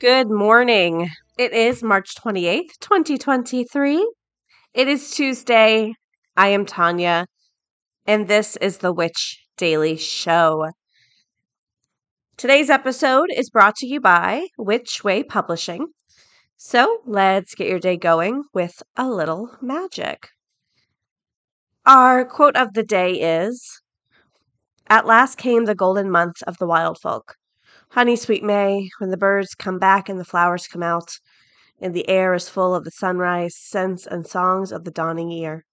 Good morning. It is March 28th, 2023. It is Tuesday. I am Tonya, and this is the Witch Daily Show. Today's episode is brought to you by Witch Way Publishing. So let's get your day going with a little magic. Our quote of the day is At last came the golden month of the wild folk. Honey, sweet May, when the birds come back and the flowers come out, and the air is full of the sunrise scents and songs of the dawning year.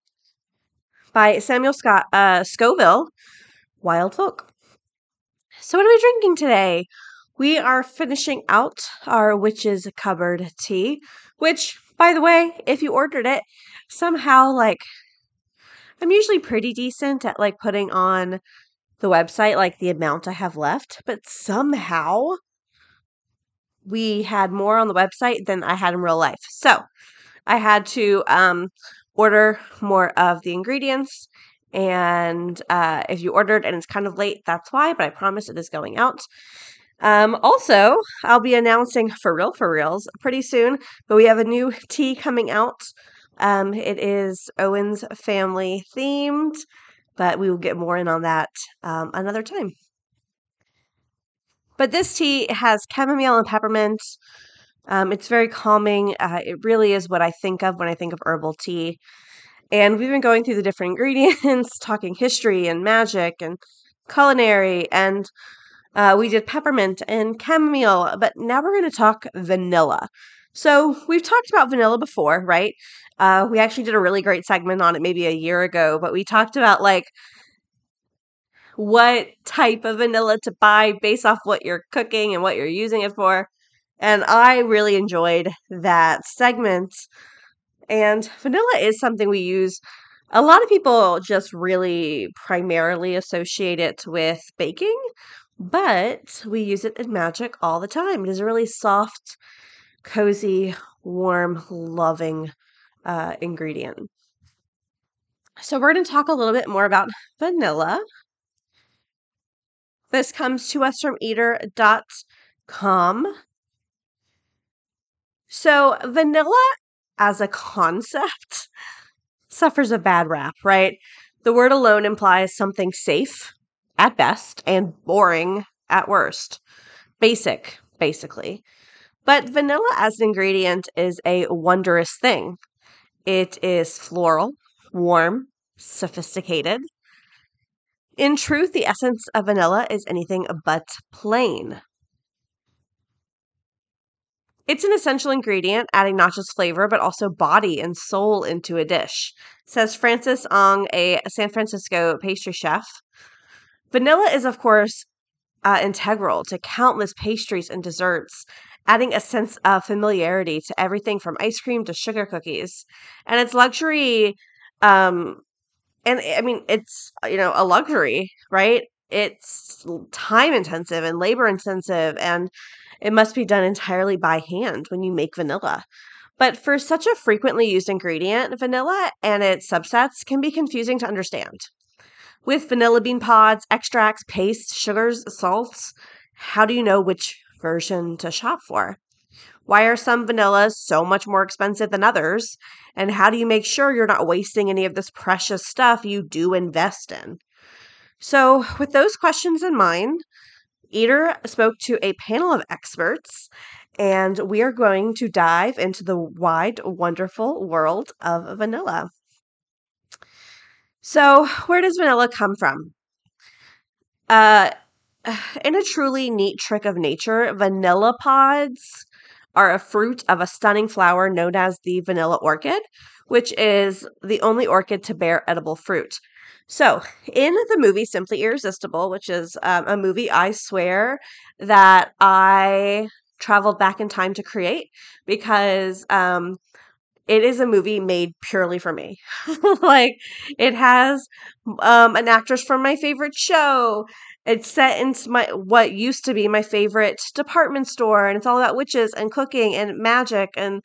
By Samuel Scott uh, Scoville, Wild Folk. So, what are we drinking today? We are finishing out our witch's cupboard tea, which, by the way, if you ordered it, somehow like I'm usually pretty decent at like putting on the website like the amount I have left, but somehow we had more on the website than I had in real life. So I had to um, order more of the ingredients. And uh, if you ordered and it's kind of late, that's why, but I promise it is going out. Um, also, I'll be announcing for real for reals pretty soon, but we have a new tea coming out. Um, it is Owen's family themed but we will get more in on that um, another time. But this tea has chamomile and peppermint. Um, it's very calming. Uh, it really is what I think of when I think of herbal tea. And we've been going through the different ingredients, talking history and magic and culinary, and uh, we did peppermint and chamomile, but now we're going to talk vanilla. So we've talked about vanilla before, right? Uh, we actually did a really great segment on it maybe a year ago, but we talked about like what type of vanilla to buy based off what you're cooking and what you're using it for. And I really enjoyed that segment. And vanilla is something we use. A lot of people just really primarily associate it with baking, but we use it in magic all the time. It is a really soft, cozy, warm, loving uh, ingredient. So, we're going to talk a little bit more about vanilla. This comes to us from eater.com. So, vanilla as a concept suffers a bad rap, right? The word alone implies something safe at best and boring at worst. Basic, basically. But vanilla as an ingredient is a wondrous thing. It is floral, warm, sophisticated. In truth, the essence of vanilla is anything but plain. It's an essential ingredient, adding not just flavor, but also body and soul into a dish, says Francis Ang, a San Francisco pastry chef. Vanilla is, of course, uh, integral to countless pastries and desserts, adding a sense of familiarity to everything from ice cream to sugar cookies. And it's luxury um and I mean it's you know a luxury, right? It's time intensive and labor intensive and it must be done entirely by hand when you make vanilla. But for such a frequently used ingredient, vanilla and its subsets can be confusing to understand. With vanilla bean pods, extracts, paste, sugars, salts, how do you know which version to shop for? Why are some vanillas so much more expensive than others? And how do you make sure you're not wasting any of this precious stuff you do invest in? So, with those questions in mind, Eater spoke to a panel of experts, and we are going to dive into the wide, wonderful world of vanilla. So, where does vanilla come from? Uh, in a truly neat trick of nature, vanilla pods are a fruit of a stunning flower known as the vanilla orchid, which is the only orchid to bear edible fruit. So, in the movie Simply Irresistible, which is um, a movie I swear that I traveled back in time to create because um, it is a movie made purely for me. like, it has um, an actress from my favorite show. It's set in my what used to be my favorite department store, and it's all about witches and cooking and magic, and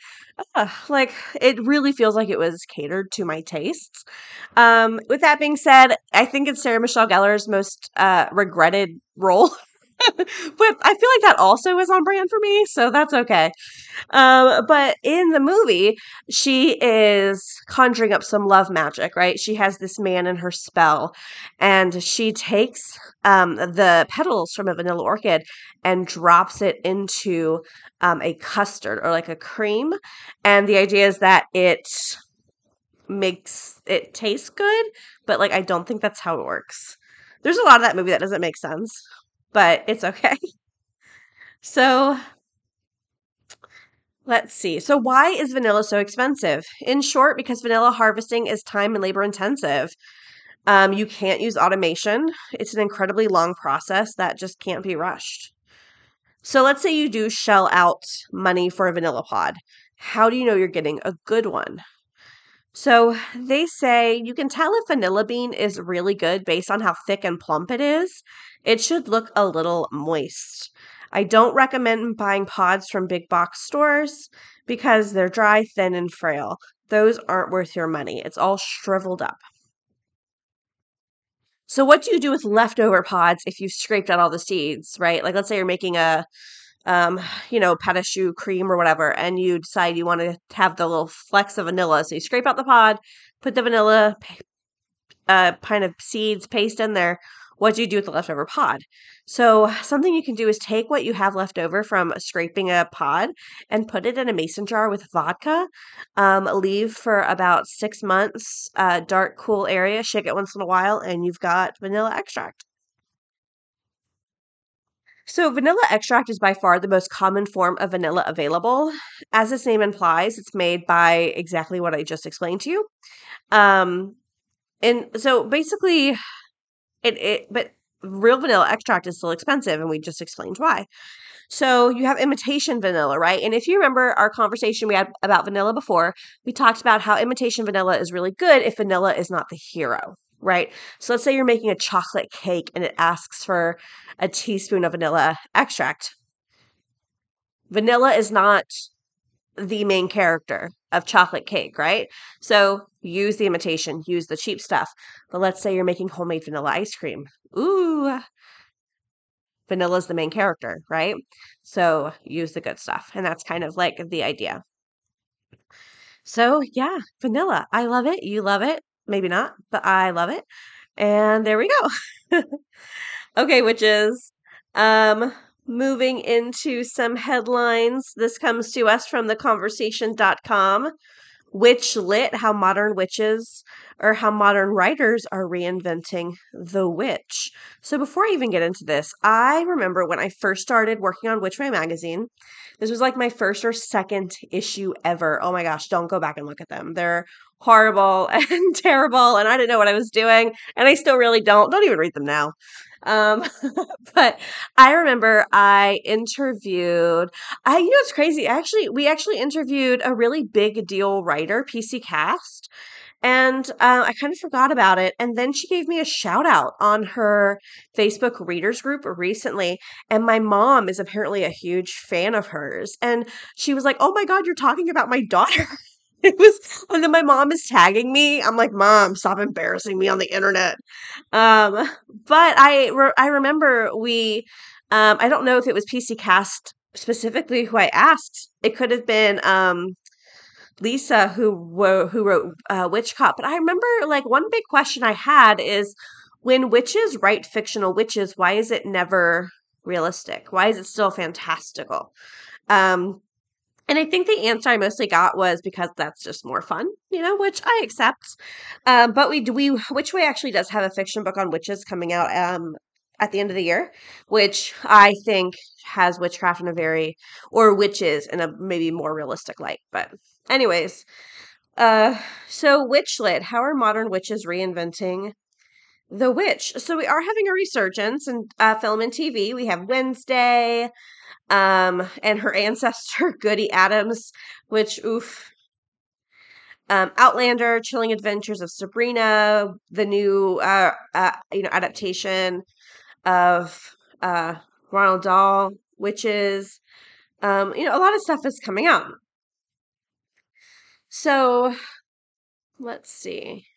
uh, like it really feels like it was catered to my tastes. Um, with that being said, I think it's Sarah Michelle Gellar's most uh, regretted role but I feel like that also is on brand for me, so that's okay. Um, but in the movie, she is conjuring up some love magic, right? She has this man in her spell, and she takes um, the petals from a vanilla orchid and drops it into um, a custard or like a cream. And the idea is that it makes it taste good, but like I don't think that's how it works. There's a lot of that movie that doesn't make sense but it's okay. So let's see. So, why is vanilla so expensive? In short, because vanilla harvesting is time and labor intensive. Um, you can't use automation, it's an incredibly long process that just can't be rushed. So, let's say you do shell out money for a vanilla pod. How do you know you're getting a good one? So they say you can tell if vanilla bean is really good based on how thick and plump it is. It should look a little moist. I don't recommend buying pods from big box stores because they're dry, thin, and frail. Those aren't worth your money. It's all shriveled up. So, what do you do with leftover pods if you've scraped out all the seeds, right? Like, let's say you're making a um, you know, à choux cream or whatever, and you decide you want to have the little flecks of vanilla. So you scrape out the pod, put the vanilla uh, kind of seeds paste in there. What do you do with the leftover pod? So, something you can do is take what you have left over from scraping a pod and put it in a mason jar with vodka. Um, leave for about six months, uh, dark, cool area, shake it once in a while, and you've got vanilla extract. So, vanilla extract is by far the most common form of vanilla available. As its name implies, it's made by exactly what I just explained to you. Um, and so basically, it, it but real vanilla extract is still expensive, and we just explained why. So you have imitation vanilla, right? And if you remember our conversation we had about vanilla before, we talked about how imitation vanilla is really good if vanilla is not the hero, right? So let's say you're making a chocolate cake and it asks for a teaspoon of vanilla extract. Vanilla is not the main character of chocolate cake, right? So use the imitation, use the cheap stuff. But let's say you're making homemade vanilla ice cream. Ooh, vanilla is the main character, right? So use the good stuff. And that's kind of like the idea. So, yeah, vanilla. I love it. You love it. Maybe not, but I love it. And there we go. okay, witches. Um, moving into some headlines. This comes to us from theconversation.com. Witch Lit How Modern Witches or How Modern Writers Are Reinventing the Witch. So, before I even get into this, I remember when I first started working on Witch Way magazine, this was like my first or second issue ever. Oh my gosh, don't go back and look at them. They're horrible and terrible, and I didn't know what I was doing, and I still really don't. Don't even read them now. Um, but I remember I interviewed, I, you know, it's crazy. Actually, we actually interviewed a really big deal writer, PC Cast. And uh, I kind of forgot about it. And then she gave me a shout out on her Facebook readers group recently. And my mom is apparently a huge fan of hers. And she was like, Oh my God, you're talking about my daughter. it was and then my mom is tagging me. I'm like mom stop embarrassing me on the internet. Um but i re- i remember we um i don't know if it was pc cast specifically who i asked. It could have been um lisa who wo- who wrote uh, witch cop. But i remember like one big question i had is when witches write fictional witches why is it never realistic? Why is it still fantastical? Um and I think the answer I mostly got was because that's just more fun, you know, which I accept. Um, but we do we Witch Way actually does have a fiction book on witches coming out um, at the end of the year, which I think has witchcraft in a very or witches in a maybe more realistic light. But anyways, uh, so Witchlit, how are modern witches reinventing The Witch. So we are having a resurgence in uh, film and TV. We have Wednesday, um, and her ancestor Goody Addams, which oof. Um, Outlander, Chilling Adventures of Sabrina, the new uh, uh, you know adaptation of uh, Roald Dahl, witches. Um, you know, a lot of stuff is coming out. So let's see.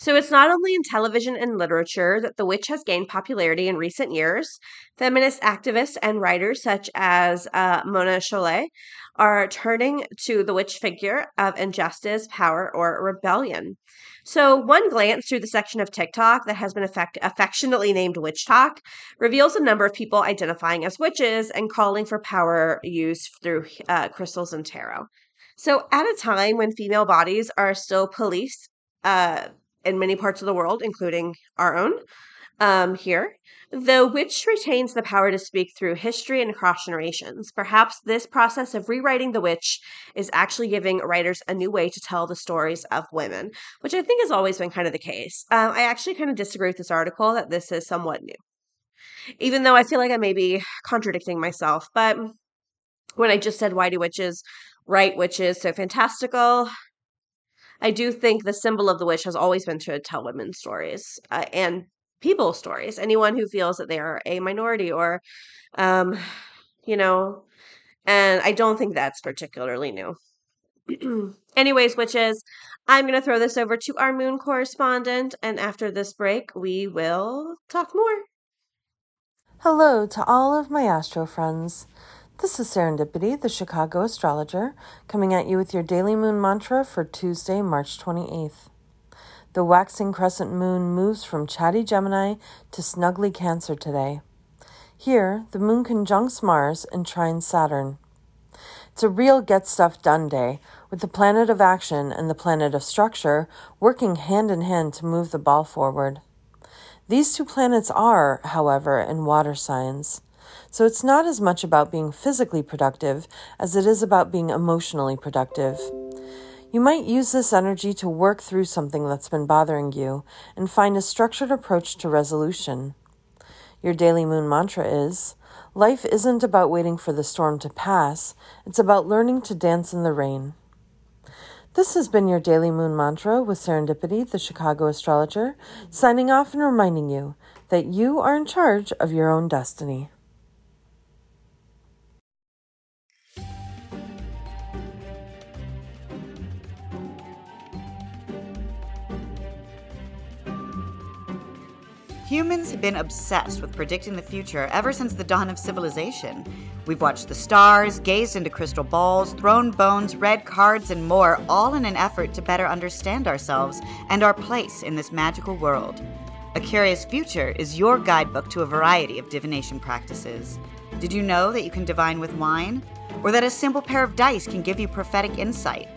So it's not only in television and literature that The Witch has gained popularity in recent years. Feminist activists and writers such as uh, Mona Chollet are turning to the witch figure of injustice, power, or rebellion. So, one glance through the section of TikTok that has been affect- affectionately named WitchTok reveals a number of people identifying as witches and calling for power use through uh, crystals and tarot. So, at a time when female bodies are still policed, uh, in many parts of the world, including our own um, here. The witch retains the power to speak through history and across generations. Perhaps this process of rewriting the witch is actually giving writers a new way to tell the stories of women, which I think has always been kind of the case. Um, I actually kind of disagree with this article that this is somewhat new, even though I feel like I may be contradicting myself. But when I just said, why do witches write witches so fantastical? I do think the symbol of the witch has always been to tell women's stories uh, and people's stories. Anyone who feels that they are a minority or, um, you know, and I don't think that's particularly new. Anyways, witches, I'm going to throw this over to our moon correspondent, and after this break, we will talk more. Hello to all of my astro friends. This is Serendipity, the Chicago astrologer, coming at you with your daily moon mantra for Tuesday, March 28th. The waxing crescent moon moves from chatty Gemini to snuggly Cancer today. Here, the moon conjuncts Mars and trines Saturn. It's a real get stuff done day, with the planet of action and the planet of structure working hand in hand to move the ball forward. These two planets are, however, in water signs. So it's not as much about being physically productive as it is about being emotionally productive. You might use this energy to work through something that's been bothering you and find a structured approach to resolution. Your daily moon mantra is Life isn't about waiting for the storm to pass, it's about learning to dance in the rain. This has been your daily moon mantra with Serendipity, the Chicago astrologer, signing off and reminding you that you are in charge of your own destiny. Humans have been obsessed with predicting the future ever since the dawn of civilization. We've watched the stars, gazed into crystal balls, thrown bones, read cards, and more, all in an effort to better understand ourselves and our place in this magical world. A Curious Future is your guidebook to a variety of divination practices. Did you know that you can divine with wine? Or that a simple pair of dice can give you prophetic insight?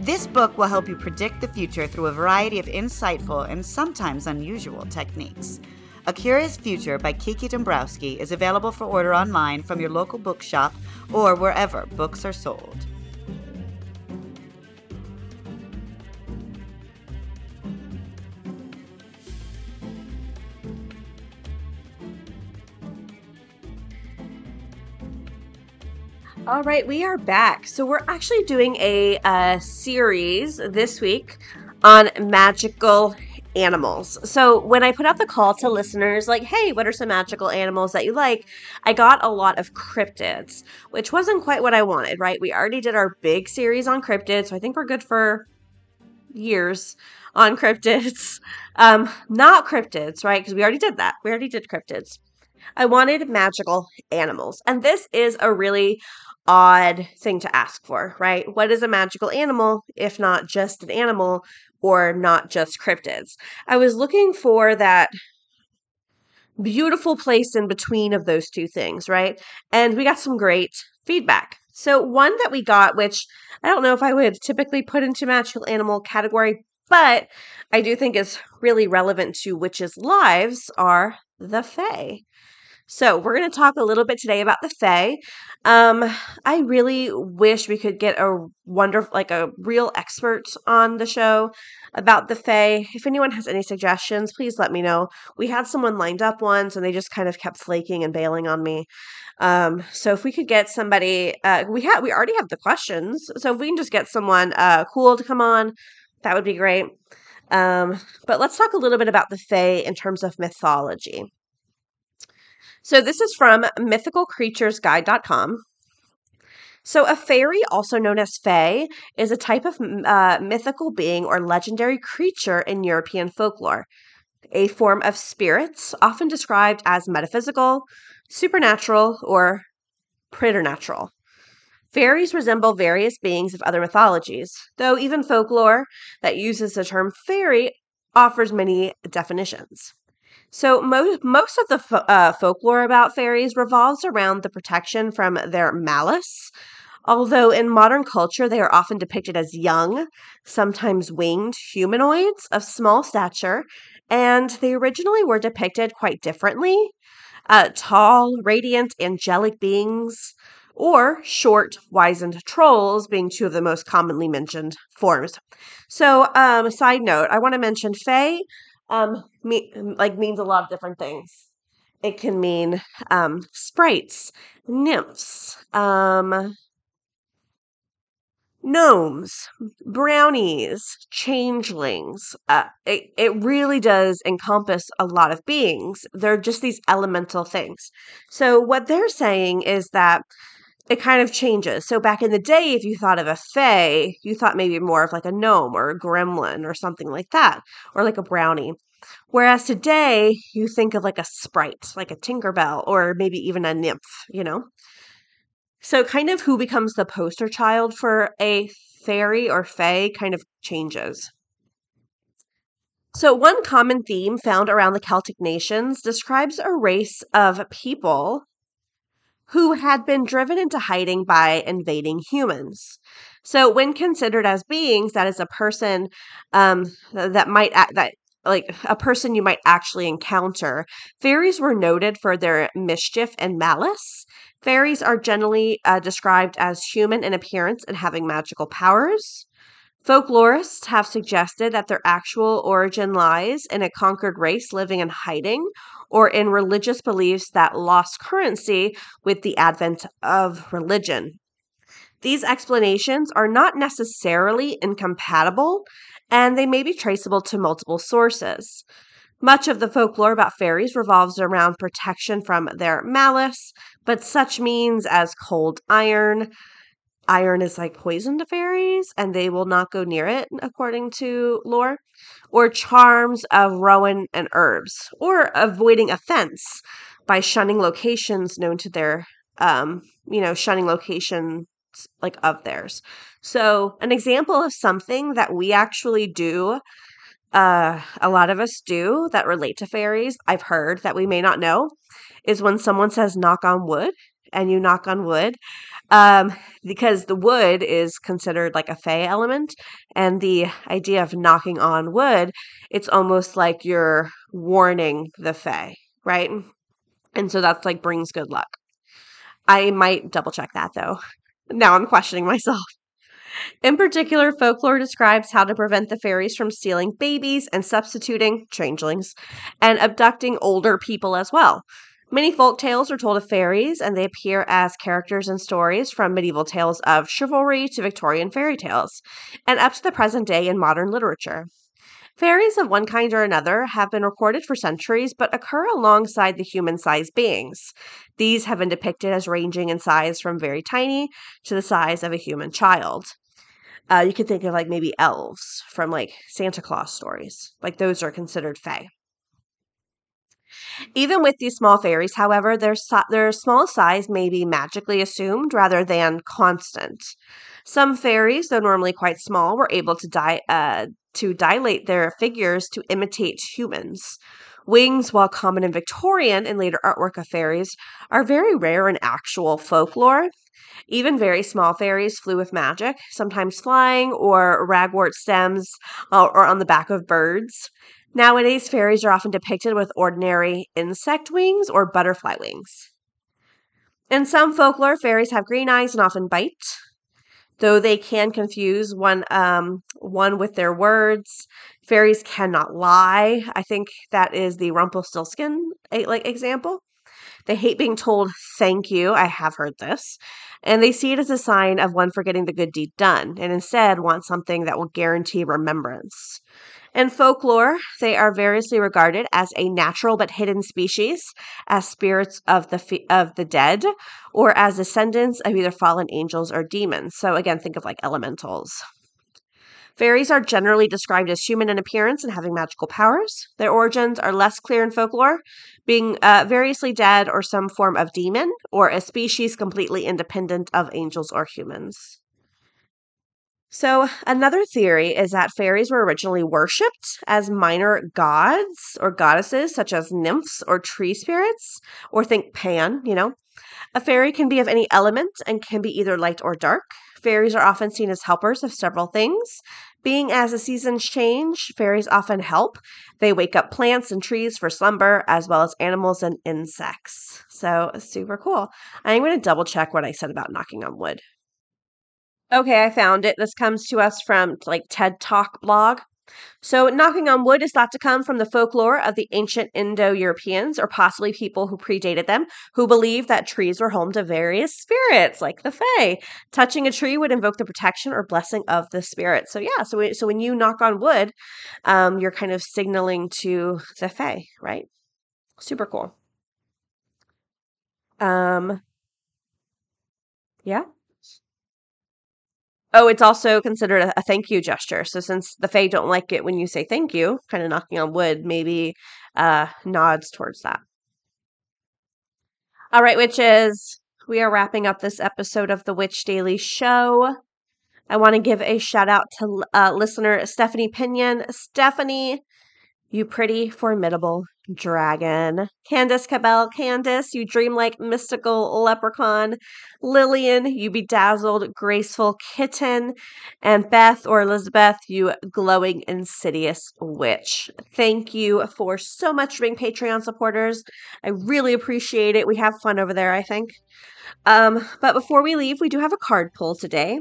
This book will help you predict the future through a variety of insightful and sometimes unusual techniques. A Curious Future by Kiki Dombrowski is available for order online from your local bookshop or wherever books are sold. All right, we are back. So we're actually doing a, a series this week on magical animals. So when I put out the call to listeners, like, hey, what are some magical animals that you like? I got a lot of cryptids, which wasn't quite what I wanted, right? We already did our big series on cryptids, so I think we're good for years on cryptids. Um, not cryptids, right? Because we already did that. We already did cryptids. I wanted magical animals. And this is a really odd thing to ask for, right? What is a magical animal if not just an animal or not just cryptids? I was looking for that beautiful place in between of those two things, right? And we got some great feedback. So, one that we got, which I don't know if I would typically put into magical animal category, but I do think is really relevant to witches' lives, are the Fae. So, we're going to talk a little bit today about the Fae. Um, I really wish we could get a wonderful, like a real expert on the show about the Fae. If anyone has any suggestions, please let me know. We had someone lined up once and they just kind of kept flaking and bailing on me. Um, so if we could get somebody, uh, we have, we already have the questions. So if we can just get someone uh, cool to come on, that would be great. Um, but let's talk a little bit about the Fae in terms of mythology. So this is from mythicalcreaturesguide.com. So, a fairy, also known as fae, is a type of uh, mythical being or legendary creature in European folklore, a form of spirits often described as metaphysical, supernatural, or preternatural. Fairies resemble various beings of other mythologies, though even folklore that uses the term fairy offers many definitions. So most most of the fo- uh, folklore about fairies revolves around the protection from their malice. Although in modern culture they are often depicted as young, sometimes winged humanoids of small stature, and they originally were depicted quite differently. Uh, tall, radiant, angelic beings, or short, wizened trolls being two of the most commonly mentioned forms. So, um, side note, I want to mention Fae um me, like means a lot of different things. It can mean um sprites, nymphs, um gnomes, brownies, changelings. Uh, it, it really does encompass a lot of beings. They're just these elemental things. So, what they're saying is that it kind of changes. So, back in the day, if you thought of a fae, you thought maybe more of like a gnome or a gremlin or something like that, or like a brownie. Whereas today, you think of like a sprite, like a Tinkerbell, or maybe even a nymph, you know? So, kind of who becomes the poster child for a fairy or fae kind of changes. So, one common theme found around the Celtic nations describes a race of people who had been driven into hiding by invading humans. So, when considered as beings, that is a person um, that might act, that like a person you might actually encounter. Fairies were noted for their mischief and malice. Fairies are generally uh, described as human in appearance and having magical powers. Folklorists have suggested that their actual origin lies in a conquered race living in hiding or in religious beliefs that lost currency with the advent of religion. These explanations are not necessarily incompatible, and they may be traceable to multiple sources. Much of the folklore about fairies revolves around protection from their malice, but such means as cold iron. Iron is like poison to fairies, and they will not go near it, according to lore. Or charms of rowan and herbs, or avoiding offense by shunning locations known to their, um, you know, shunning locations like of theirs. So, an example of something that we actually do, uh, a lot of us do that relate to fairies, I've heard that we may not know, is when someone says knock on wood and you knock on wood. Um, because the wood is considered like a fey element, and the idea of knocking on wood, it's almost like you're warning the fey, right? And so that's like brings good luck. I might double check that though. Now I'm questioning myself. In particular, folklore describes how to prevent the fairies from stealing babies and substituting changelings and abducting older people as well. Many folk tales are told of fairies, and they appear as characters in stories from medieval tales of chivalry to Victorian fairy tales, and up to the present day in modern literature. Fairies of one kind or another have been recorded for centuries but occur alongside the human sized beings. These have been depicted as ranging in size from very tiny to the size of a human child. Uh, you could think of like maybe elves from like Santa Claus stories. Like those are considered fae. Even with these small fairies, however, their, their small size may be magically assumed rather than constant. Some fairies, though normally quite small, were able to die, uh, to dilate their figures to imitate humans. Wings, while common in Victorian and later artwork of fairies, are very rare in actual folklore. Even very small fairies flew with magic, sometimes flying or ragwort stems uh, or on the back of birds. Nowadays, fairies are often depicted with ordinary insect wings or butterfly wings. In some folklore, fairies have green eyes and often bite, though they can confuse one um, one with their words. Fairies cannot lie. I think that is the Rumpelstiltskin like example. They hate being told thank you. I have heard this. And they see it as a sign of one forgetting the good deed done and instead want something that will guarantee remembrance. In folklore, they are variously regarded as a natural but hidden species, as spirits of the of the dead, or as descendants of either fallen angels or demons. So again, think of like elementals. Fairies are generally described as human in appearance and having magical powers. Their origins are less clear in folklore, being uh, variously dead or some form of demon, or a species completely independent of angels or humans. So, another theory is that fairies were originally worshipped as minor gods or goddesses, such as nymphs or tree spirits, or think Pan, you know. A fairy can be of any element and can be either light or dark. Fairies are often seen as helpers of several things. Being as the seasons change, fairies often help. They wake up plants and trees for slumber, as well as animals and insects. So, super cool. I'm going to double check what I said about knocking on wood. Okay, I found it. This comes to us from like TED Talk blog. So, knocking on wood is thought to come from the folklore of the ancient Indo Europeans, or possibly people who predated them, who believed that trees were home to various spirits, like the Fae. Touching a tree would invoke the protection or blessing of the spirit. So, yeah, so, so when you knock on wood, um, you're kind of signaling to the Fae, right? Super cool. Um, yeah. Oh, it's also considered a, thank you gesture. So since the Fae don't like it when you say thank you, kind of knocking on wood maybe uh, nods towards that. All right, witches, we are wrapping up this episode of the Witch Daily Show. I want to give a shout out to uh, listener Stephanie Pinion. Stephanie, you pretty formidable dragon. Candace Cabell, Candace, you dreamlike mystical leprechaun. Lillian, you bedazzled graceful kitten. And Beth or Elizabeth, you glowing insidious witch. Thank you for so much being Patreon supporters. I really appreciate it. We have fun over there, I think. Um, but before we leave, we do have a card pull today.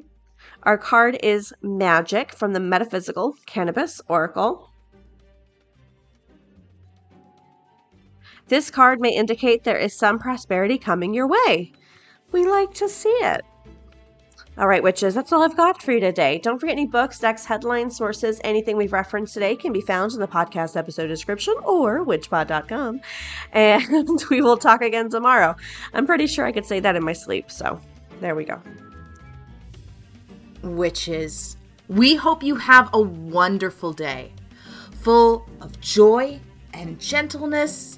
Our card is Magic from the Metaphysical Cannabis Oracle. This card may indicate there is some prosperity coming your way. We like to see it. All right, witches, that's all I've got for you today. Don't forget any books, decks, headlines, sources, anything we've referenced today can be found in the podcast episode description or witchpod.com. And we will talk again tomorrow. I'm pretty sure I could say that in my sleep, so there we go. Witches, we hope you have a wonderful day full of joy and gentleness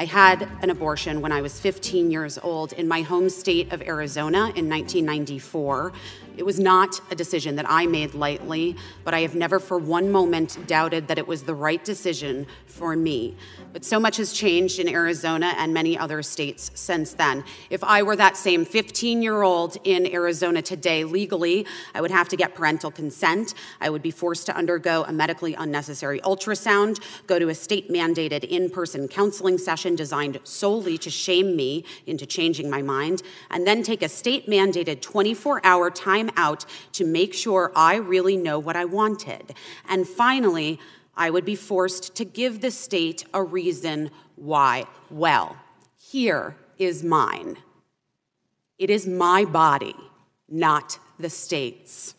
I had an abortion when I was 15 years old in my home state of Arizona in 1994. It was not a decision that I made lightly, but I have never for one moment doubted that it was the right decision for me. But so much has changed in Arizona and many other states since then. If I were that same 15 year old in Arizona today legally, I would have to get parental consent. I would be forced to undergo a medically unnecessary ultrasound, go to a state mandated in person counseling session designed solely to shame me into changing my mind, and then take a state mandated 24 hour time out to make sure I really know what I wanted. And finally, I would be forced to give the state a reason why. Well, here is mine. It is my body, not the state's.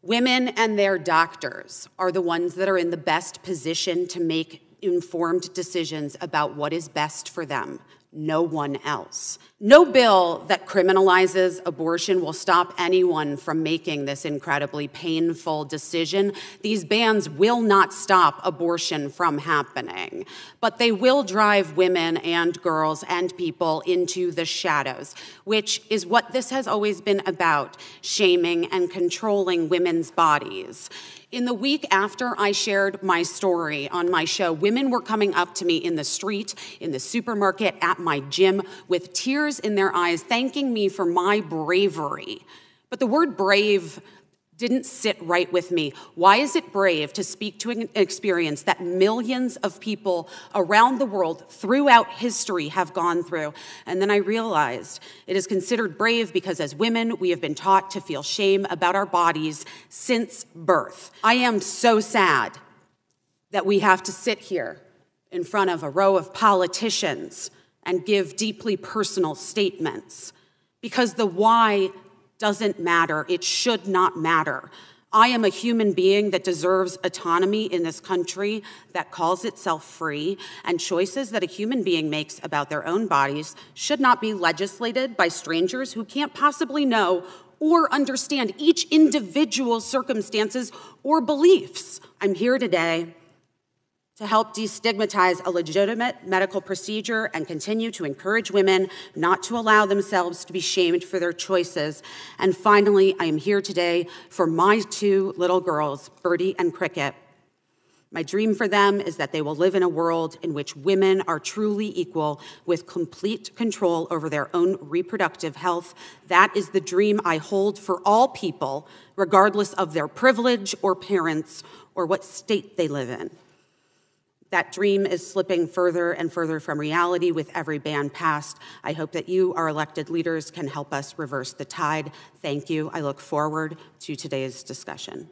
Women and their doctors are the ones that are in the best position to make informed decisions about what is best for them, no one else. No bill that criminalizes abortion will stop anyone from making this incredibly painful decision. These bans will not stop abortion from happening, but they will drive women and girls and people into the shadows, which is what this has always been about shaming and controlling women's bodies. In the week after I shared my story on my show, women were coming up to me in the street, in the supermarket, at my gym, with tears in their eyes, thanking me for my bravery. But the word brave didn't sit right with me. Why is it brave to speak to an experience that millions of people around the world throughout history have gone through? And then I realized it is considered brave because as women, we have been taught to feel shame about our bodies since birth. I am so sad that we have to sit here in front of a row of politicians and give deeply personal statements because the why doesn't matter. It should not matter. I am a human being that deserves autonomy in this country that calls itself free, and choices that a human being makes about their own bodies should not be legislated by strangers who can't possibly know or understand each individual's circumstances or beliefs. I'm here today to help destigmatize a legitimate medical procedure and continue to encourage women not to allow themselves to be shamed for their choices. And finally, I am here today for my two little girls, Birdie and Cricket. My dream for them is that they will live in a world in which women are truly equal with complete control over their own reproductive health. That is the dream I hold for all people, regardless of their privilege or parents or what state they live in. That dream is slipping further and further from reality with every ban passed. I hope that you, our elected leaders, can help us reverse the tide. Thank you. I look forward to today's discussion.